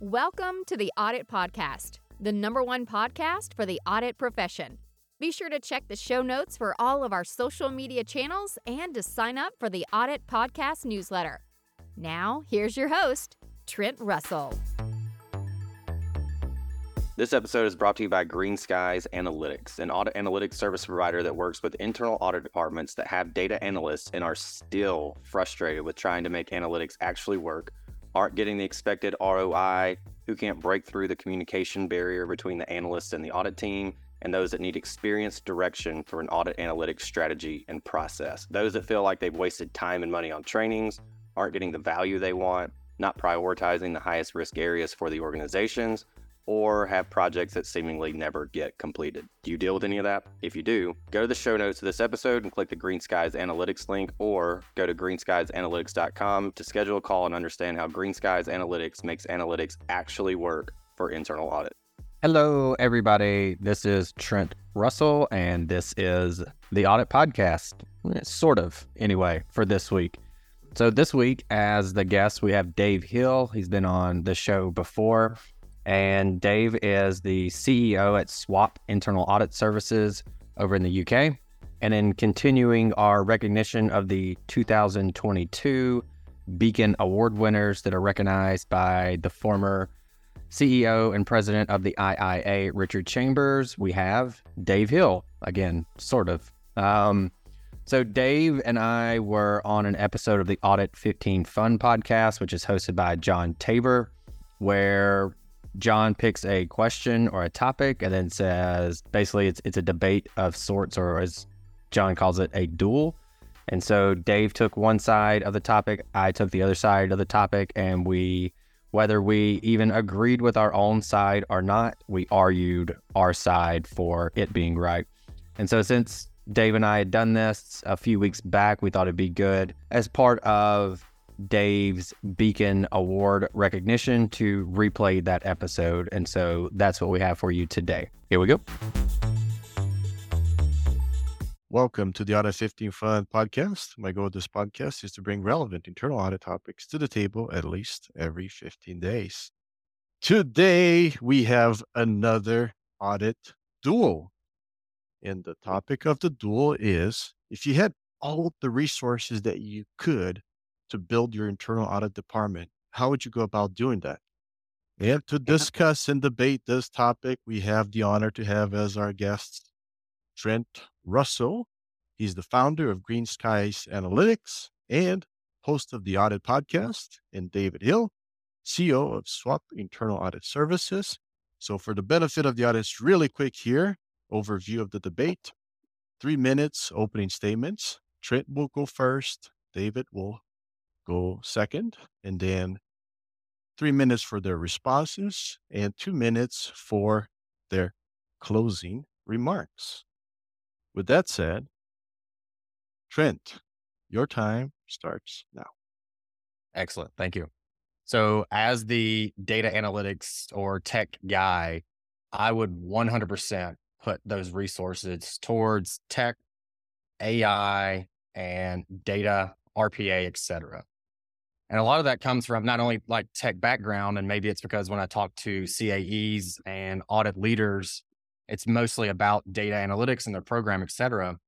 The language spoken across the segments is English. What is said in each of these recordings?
Welcome to the Audit Podcast, the number one podcast for the audit profession. Be sure to check the show notes for all of our social media channels and to sign up for the Audit Podcast newsletter. Now, here's your host, Trent Russell. This episode is brought to you by Green Skies Analytics, an audit analytics service provider that works with internal audit departments that have data analysts and are still frustrated with trying to make analytics actually work, aren't getting the expected ROI, who can't break through the communication barrier between the analysts and the audit team, and those that need experienced direction for an audit analytics strategy and process. Those that feel like they've wasted time and money on trainings, aren't getting the value they want, not prioritizing the highest risk areas for the organizations or have projects that seemingly never get completed. Do you deal with any of that? If you do, go to the show notes of this episode and click the Green Skies Analytics link, or go to greenskiesanalytics.com to schedule a call and understand how Green Skies Analytics makes analytics actually work for internal audit. Hello, everybody. This is Trent Russell, and this is the Audit Podcast, sort of, anyway, for this week. So, this week, as the guest, we have Dave Hill. He's been on the show before. And Dave is the CEO at SWAP Internal Audit Services over in the UK. And in continuing our recognition of the 2022 Beacon Award winners that are recognized by the former CEO and president of the IIA, Richard Chambers, we have Dave Hill. Again, sort of. Um, so, Dave and I were on an episode of the Audit 15 Fun podcast, which is hosted by Jon Taber, where Jon picks a question or a topic and then says basically it's it's a debate of sorts, or as Jon calls it, a duel. And so Dave took one side of the topic, I took the other side of the topic, and we, whether we even agreed with our own side or not, we argued our side for it being right. And so since Dave and I had done this a few weeks back, we thought it'd be good as part of Dave's Beacon Award recognition to replay that episode. And so that's what we have for you today. Here we go. Welcome to the Audit 15 Fun podcast. My goal with this podcast is to bring relevant internal audit topics to the table at least every 15 days. Today, we have another audit duel. And the topic of the duel is if you had all the resources that you could to build your internal audit department, how would you go about doing that? And to discuss and debate this topic, we have the honor to have as our guest Trent Russell. He's the founder of Green Skies Analytics and host of the Audit Podcast, and David Hill, CEO of SWAP Internal Audit Services. So, for the benefit of the audience, really quick here overview of the debate. Three minutes opening statements. Trent will go first. David will go second, and then three minutes for their responses and two minutes for their closing remarks. With that said, Trent, your time starts now. Excellent. Thank you. So, as the data analytics or tech guy, I would 100% put those resources towards tech, AI, and data, RPA, et cetera. And a lot of that comes from not only like tech background, and maybe it's because when I talk to CAEs and audit leaders, it's mostly about data analytics and their program, et cetera.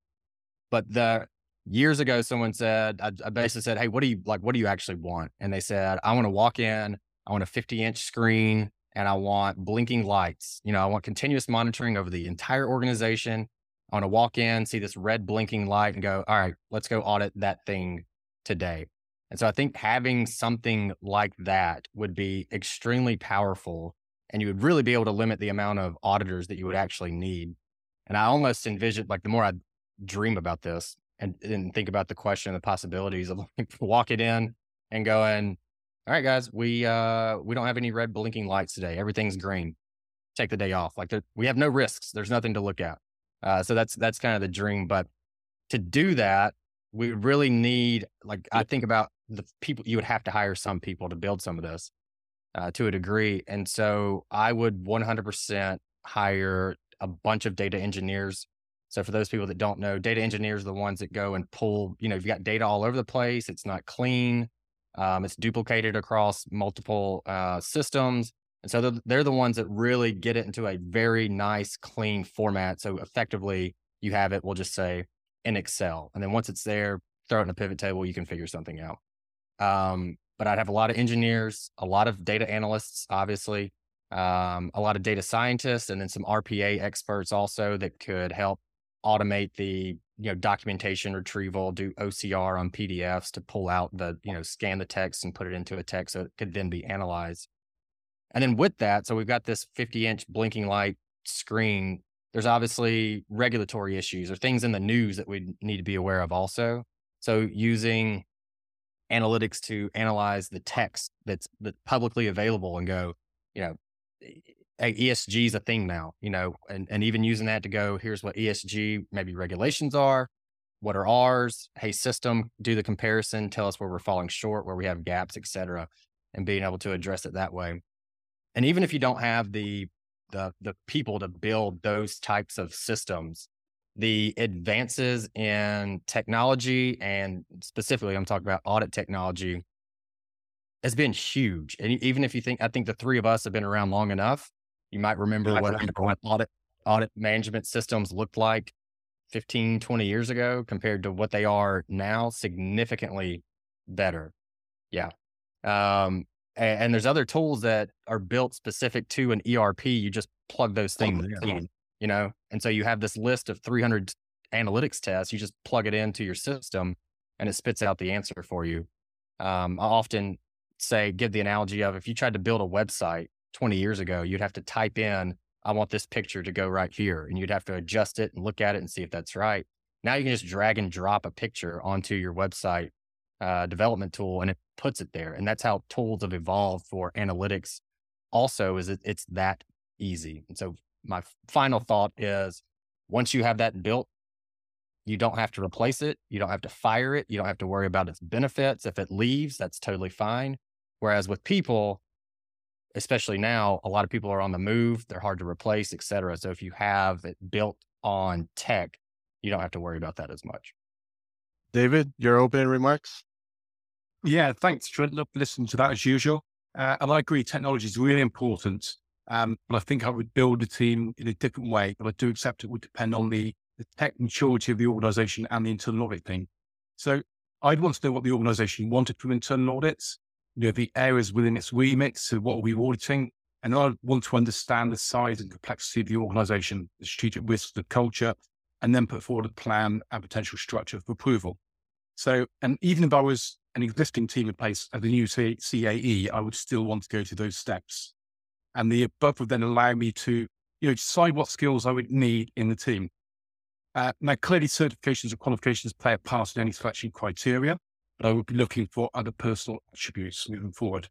But the years ago, someone said, I, I basically said, Hey, what do you like? What do you actually want? And they said, I want to walk in, I want a 50 inch screen, and I want blinking lights. You know, I want continuous monitoring over the entire organization. I want to walk in, see this red blinking light, and go, All right, let's go audit that thing today. And so I think having something like that would be extremely powerful and you would really be able to limit the amount of auditors that you would actually need. And I almost envision like the more I dream about this and, and think about the question and the possibilities of like walking in and going, all right, guys, we uh we don't have any red blinking lights today. Everything's green. Take the day off. Like we have no risks. There's nothing to look at. Uh, so that's that's kind of the dream. But to do that, we really need like I think about the people you would have to hire some people to build some of this uh, to a degree. And so I would 100% hire a bunch of data engineers. So for those people that don't know, data engineers are the ones that go and pull, you know, you've got data all over the place. It's not clean. Um, it's duplicated across multiple uh, systems. And so they're, they're the ones that really get it into a very nice, clean format. So effectively, you have it, we'll just say in Excel. And then once it's there, throw it in a pivot table, you can figure something out. Um, but I'd have a lot of engineers, a lot of data analysts, obviously, um, a lot of data scientists, and then some RPA experts also that could help automate the you know documentation retrieval, do OCR on PDFs to pull out the you know scan the text and put it into a text so it could then be analyzed. And then with that, so we've got this 50 inch blinking light screen. There's obviously regulatory issues or things in the news that we need to be aware of also. So using analytics to analyze the text that's, publicly available and go, you know, ESG is a thing now, you know, and, and even using that to go, here's what ESG maybe regulations are, what are ours? Hey, system, do the comparison, tell us where we're falling short, where we have gaps, et cetera, and being able to address it that way. And even if you don't have the the the people to build those types of systems, the advances in technology and specifically I'm talking about audit technology has been huge. And even if you think I think the three of us have been around long enough, you might remember what audit audit management systems looked like 15, 20 years ago compared to what they are now, significantly better. Yeah. Um, and, and, there's other tools that are built specific to an ERP. You just plug those things in, you know? And so you have this list of 300 analytics tests. You just plug it into your system and it spits out the answer for you. Um, I often say, give the analogy of if you tried to build a website 20 years ago, you'd have to type in, I want this picture to go right here. And you'd have to adjust it and look at it and see if that's right. Now you can just drag and drop a picture onto your website uh, development tool and it puts it there. And that's how tools have evolved for analytics. Also, is it, it's that easy. And so my final thought is once you have that built, you don't have to replace it. You don't have to fire it. You don't have to worry about its benefits. If it leaves, that's totally fine. Whereas with people, especially now, a lot of people are on the move. They're hard to replace, et cetera. So if you have it built on tech, you don't have to worry about that as much. David, your opening remarks? Yeah, thanks, Trent. Love listening to that as usual. Uh, and I agree, technology is really important. Um, but I think I would build a team in a different way. But I do accept it would depend on the, the tech maturity of the organization and the internal audit thing. So I'd want to know what the organization wanted from internal audits you know, the areas within its remit, so what are we auditing? And I want to understand the size and complexity of the organization, the strategic risks, the culture, and then put forward a plan and potential structure for approval. So, and even if I was an existing team in place as a new CAE, I would still want to go to those steps. And the above would then allow me to, you know, decide what skills I would need in the team. Uh, now, clearly, certifications and qualifications play a part in any selection criteria but I would be looking for other personal attributes moving forward.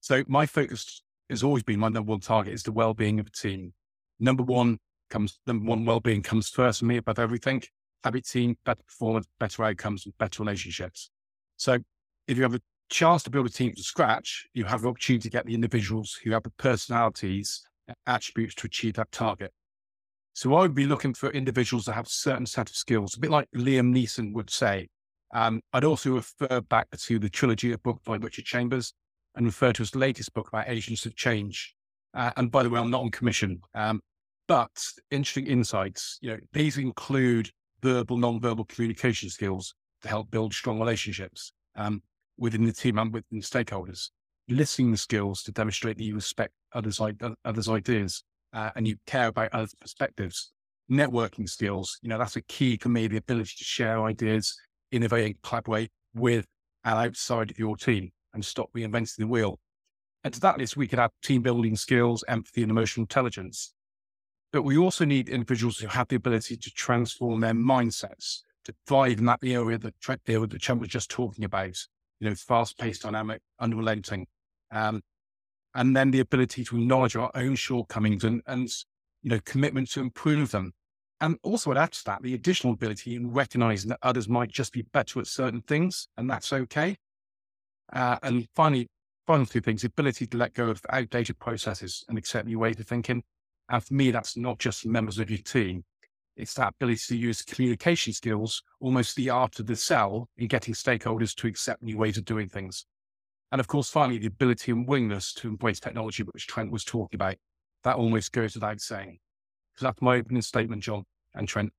So my focus has always been my number one target is the well-being of the team. Number one comes number one well-being comes first for me above everything. Happy team, better performance, better outcomes, and better relationships. So if you have a chance to build a team from scratch, you have the opportunity to get the individuals who have the personalities and attributes to achieve that target. So I would be looking for individuals that have a certain set of skills, a bit like Liam Neeson would say, um, I'd also refer back to the trilogy of books by Richard Chambers and refer to his latest book about agents of change. Uh, and by the way, I'm not on commission, um, but interesting insights. You know, these include verbal, non-verbal communication skills to help build strong relationships um, within the team and within stakeholders. Listening skills to demonstrate that you respect others' others' ideas uh, and you care about others' perspectives. Networking skills, you know, that's a key for me. The ability to share ideas, innovate collaborate with and outside of your team and stop reinventing the wheel. And to that list, we could have team building skills, empathy, and emotional intelligence. But we also need individuals who have the ability to transform their mindsets to thrive in that area that, area that Trent was just talking about, you know, fast paced, dynamic, unrelenting. Um, and then the ability to acknowledge our own shortcomings and, and, you know, commitment to improve them and also I'd add to that the additional ability in recognizing that others might just be better at certain things, and that's okay. Uh, and finally, final two things, the ability to let go of outdated processes and accept new ways of thinking. And for me, that's not just members of your team. It's that ability to use communication skills, almost the art of the sell in getting stakeholders to accept new ways of doing things. And of course, finally, the ability and willingness to embrace technology, which Trent was talking about, that almost goes without saying. So that's my opening statement, Jon and Trent.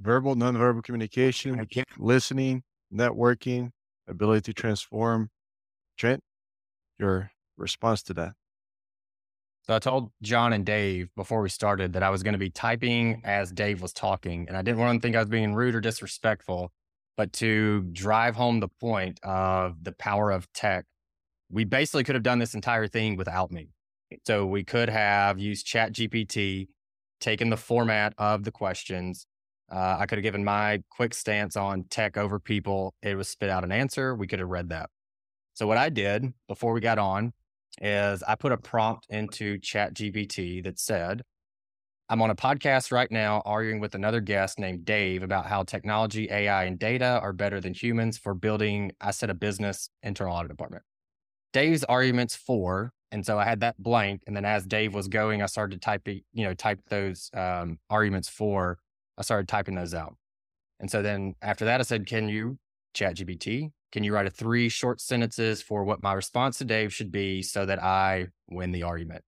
Verbal, nonverbal communication, listening, networking, ability to transform. Trent, your response to that? So I told Jon and Dave before we started that I was going to be typing as Dave was talking, and I didn't want to think I was being rude or disrespectful, but to drive home the point of the power of tech, we basically could have done this entire thing without me. So we could have used Chat GPT, taken the format of the questions. Uh, I could have given my quick stance on tech over people. It was spit out an answer. We could have read that. So what I did before we got on is I put a prompt into Chat GPT that said, I'm on a podcast right now arguing with another guest named Dave about how technology, AI, and data are better than humans for building, I said, a business internal audit department. Dave's arguments for and so I had that blank. And then as Dave was going, I started to typing, you know, type those um, arguments for, I started typing those out. And so then after that, I said, can you chat GPT? Can you write a three short sentences for what my response to Dave should be so that I win the argument?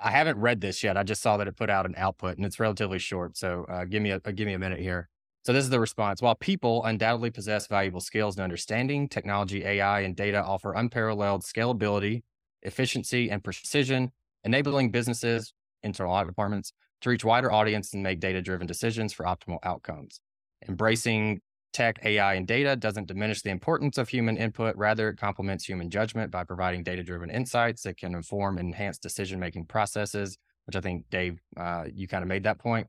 I haven't read this yet. I just saw that it put out an output and it's relatively short. So uh, give me a uh, give me a minute here. So this is the response. While people undoubtedly possess valuable skills and understanding, technology, AI, and data offer unparalleled scalability, efficiency, and precision, enabling businesses, internal audit departments, to reach wider audience and make data-driven decisions for optimal outcomes. Embracing tech, AI, and data doesn't diminish the importance of human input. Rather, it complements human judgment by providing data-driven insights that can inform and enhance decision-making processes, which I think, Dave, uh, you kind of made that point.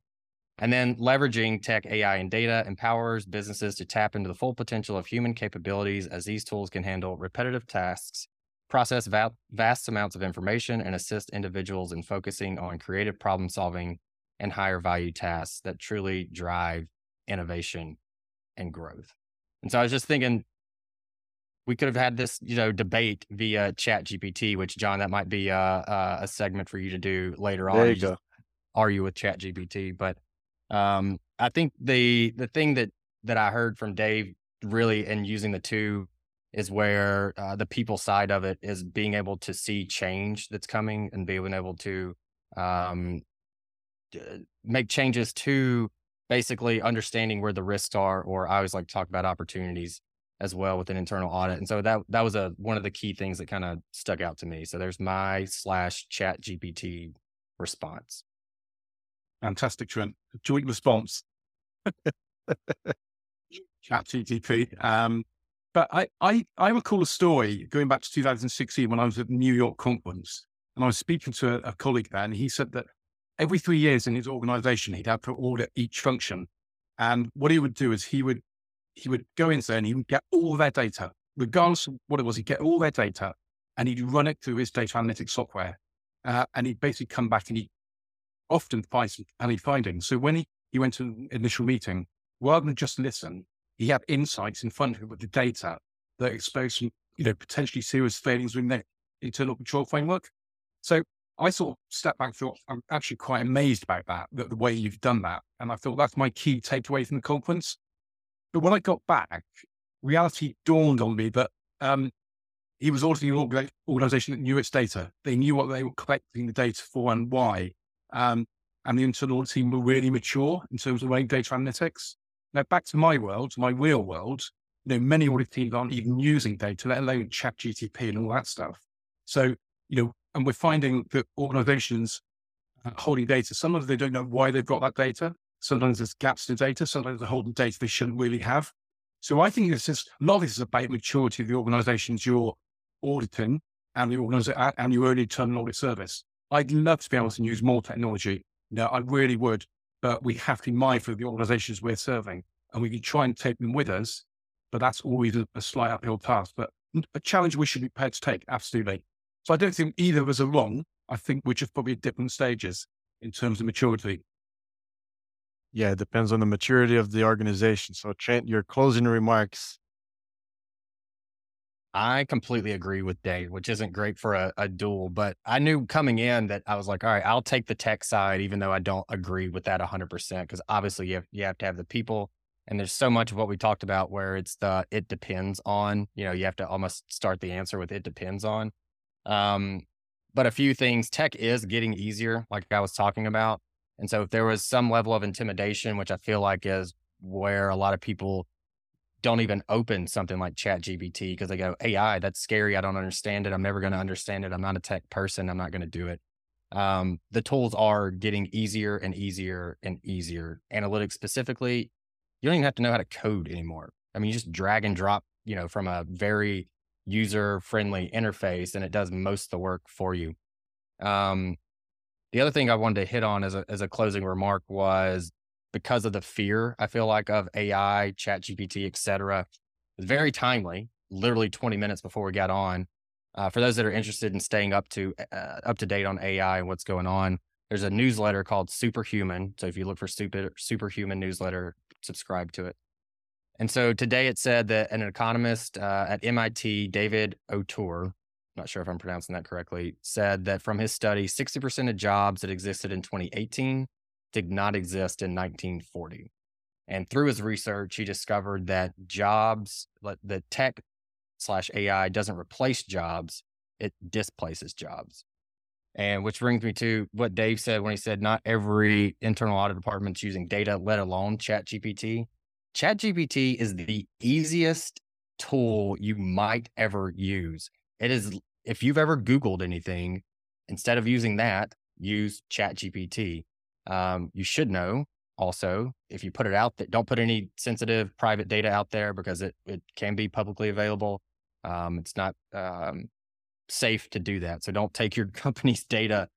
And then leveraging tech, AI, and data empowers businesses to tap into the full potential of human capabilities as these tools can handle repetitive tasks, process va- vast amounts of information, and assist individuals in focusing on creative problem solving and higher value tasks that truly drive innovation and growth. And so I was just thinking, we could have had this, you know, debate via Chat GPT, which Jon, that might be a, a, segment for you to do later on. There you, you go. Argue with Chat GPT, but um, I think the the thing that that I heard from Dave really in using the two is where uh, the people side of it is being able to see change that's coming and being able to um, make changes to basically understanding where the risks are, or I always like to talk about opportunities as well with an internal audit. And so that that was a one of the key things that kind of stuck out to me. So there's my slash chat GPT response. Fantastic, Trent. Joint response. Chat GTP. Um, but I, I, I recall a story going back to 2016 when I was at New York conference and I was speaking to a, a colleague there and he said that every three years in his organization, he'd have to audit each function. And what he would do is he would, he would go in there and he would get all their data, regardless of what it was, he'd get all their data and he'd run it through his data analytics software. Uh, and he'd basically come back and he often find some funny findings. So when he, he went to an initial meeting, rather than just listen, he had insights in front of him with the data that exposed some, you know, potentially serious failings within the internal control framework. So I sort of stepped back and thought, I'm actually quite amazed about that, that the way you've done that. And I thought that's my key takeaway from the conference. But when I got back, reality dawned on me that um, he was auditing an organization that knew its data. They knew what they were collecting the data for and why. Um, and the internal team were really mature in terms of running data analytics. Now, back to my world, my real world, you know, many audit teams aren't even using data, let alone chat GTP and all that stuff. So, you know, and we're finding that organizations uh, holding data, sometimes they don't know why they've got that data. Sometimes there's gaps in data. Sometimes they're holding data they shouldn't really have. So I think it's just, a lot of this is about maturity of the organizations you're auditing and the organization and your own internal audit service. I'd love to be able to use more technology. No, I really would, but we have to be mindful of the organizations we're serving and we can try and take them with us, but that's always a, a slight uphill task, but a challenge we should be prepared to take. Absolutely. So I don't think either of us are wrong. I think we're just probably at different stages in terms of maturity. Yeah, it depends on the maturity of the organization. So, Trent, your closing remarks I completely agree with Dave, which isn't great for a, a duel, but I knew coming in that I was like, all right, I'll take the tech side, even though I don't agree with that 100%, because obviously you have, you have to have the people And there's so much of what we talked about where it's the it depends on, you know, you have to almost start the answer with it depends on. Um, but a few things, tech is getting easier, like I was talking about. And so if there was some level of intimidation, which I feel like is where a lot of people don't even open something like chat gpt because they go ai that's scary i don't understand it i'm never going to understand it i'm not a tech person i'm not going to do it. Um, the tools are getting easier and easier and easier. Analytics specifically you don't even have to know how to code anymore. I mean you just drag and drop you know from a very user friendly interface and it does most of the work for you um, the other thing i wanted to hit on as a, as a closing remark was because of the fear I feel like of AI, Chat GPT, et cetera. Very timely, literally 20 minutes before we got on. Uh, for those that are interested in staying up to uh, up to date on AI and what's going on, there's a newsletter called Superhuman. So if you look for super Superhuman newsletter, subscribe to it. And so today it said that an economist uh, at MIT, David Autor, not sure if I'm pronouncing that correctly, said that from his study, 60% of jobs that existed in 2018 did not exist in 1940. And through his research, he discovered that jobs, the tech slash AI doesn't replace jobs, it displaces jobs. And which brings me to what Dave said when he said not every internal audit department is using data, let alone Chat GPT. Chat GPT is the easiest tool you might ever use. It is, if you've ever Googled anything, instead of using that, use ChatGPT. Um, you should know also if you put it out that don't put any sensitive private data out there because it, it can be publicly available. Um, it's not um, safe to do that. So don't take your company's data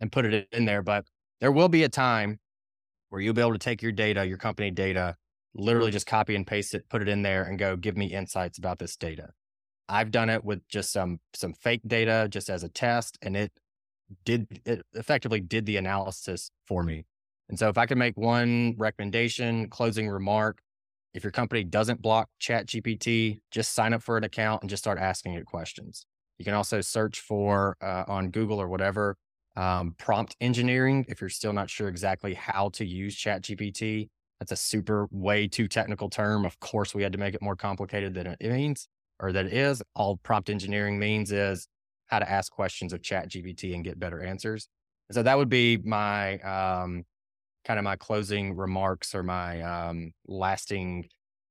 and put it in there. But there will be a time where you'll be able to take your data, your company data, literally just copy and paste it, put it in there and go, give me insights about this data. I've done it with just some some fake data just as a test and it did it effectively did the analysis for me. And so if I could make one recommendation, closing remark, if your company doesn't block chat GPT, just sign up for an account and just start asking it questions. You can also search for uh, on Google or whatever um, prompt engineering if you're still not sure exactly how to use chat GPT. That's a super way too technical term. Of course, we had to make it more complicated than it means or that it is. All prompt engineering means is how to ask questions of chat gpt and get better answers and so that would be my um, kind of my closing remarks or my um, lasting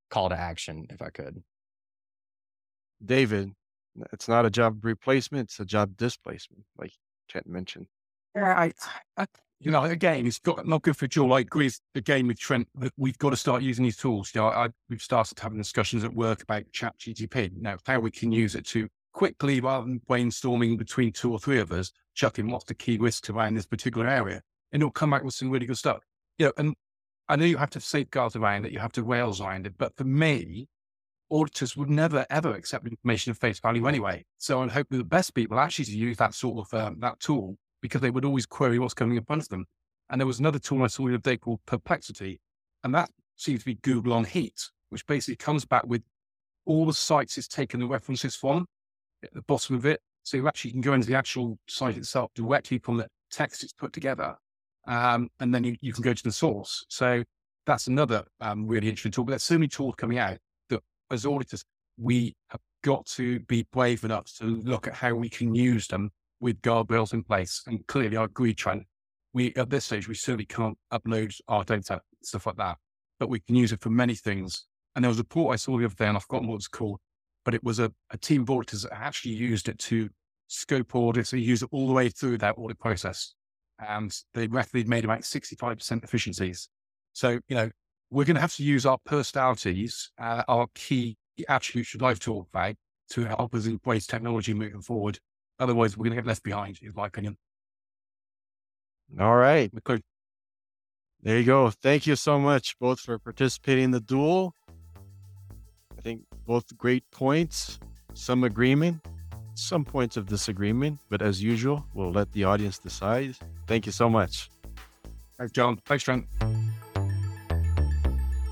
call to action if i could david it's not a job replacement it's a job displacement like Trent mentioned yeah I, I you know again it's got not good for joel i agree again with trent we've got to start using these tools you know I, we've started having discussions at work about chat gtp now how we can use it to quickly, rather than brainstorming between two or three of us, chucking what's the key risks around this particular area, and it'll come back with some really good stuff. You know, and I know you have to safeguards around it, you have to rails around it, but for me, auditors would never ever accept information at face value anyway. So I'd hope the best people actually to use that sort of um, that tool because they would always query what's coming in front of them. And there was another tool I saw the other day called Perplexity, and that seems to be Google on Heat, which basically comes back with all the sites it's taken the references from at the bottom of it. So you actually can go into the actual site itself directly from the text it's put together. Um, and then you, you can go to the source. So that's another um, really interesting tool. But there's so many tools coming out that as auditors, we have got to be brave enough to look at how we can use them with guardrails in place. And clearly, I agree, Trent. We at this stage we certainly can't upload our data, stuff like that, but we can use it for many things. And there was a report I saw the other day, and I've forgotten what it's called, but it was a, a team of auditors that actually used it to scope audits. They used it all the way through that audit process. And they roughly made about 65% efficiencies. So, you know, we're going to have to use our personalities, uh, our key attributes should I've talked about to help us embrace technology moving forward. Otherwise, we're going to get left behind, in my opinion. All right. There you go. Thank you so much both for participating in the duel I think both great points, some agreement, some points of disagreement, but as usual, we'll let the audience decide. Thank you so much. Thanks, Jon. Thanks, Trent.